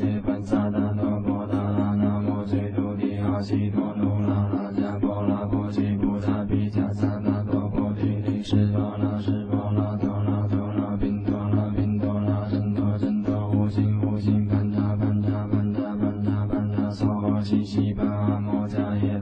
揭班萨达多波达拉那摩揭土地阿悉陀奴拉拉迦波拉波悉菩萨毗迦萨达多波提利是波拉是波拉多拉多拉宾多拉宾多拉真多真多无尽无尽盘扎盘扎盘扎盘扎盘扎娑婆悉悉巴摩迦耶。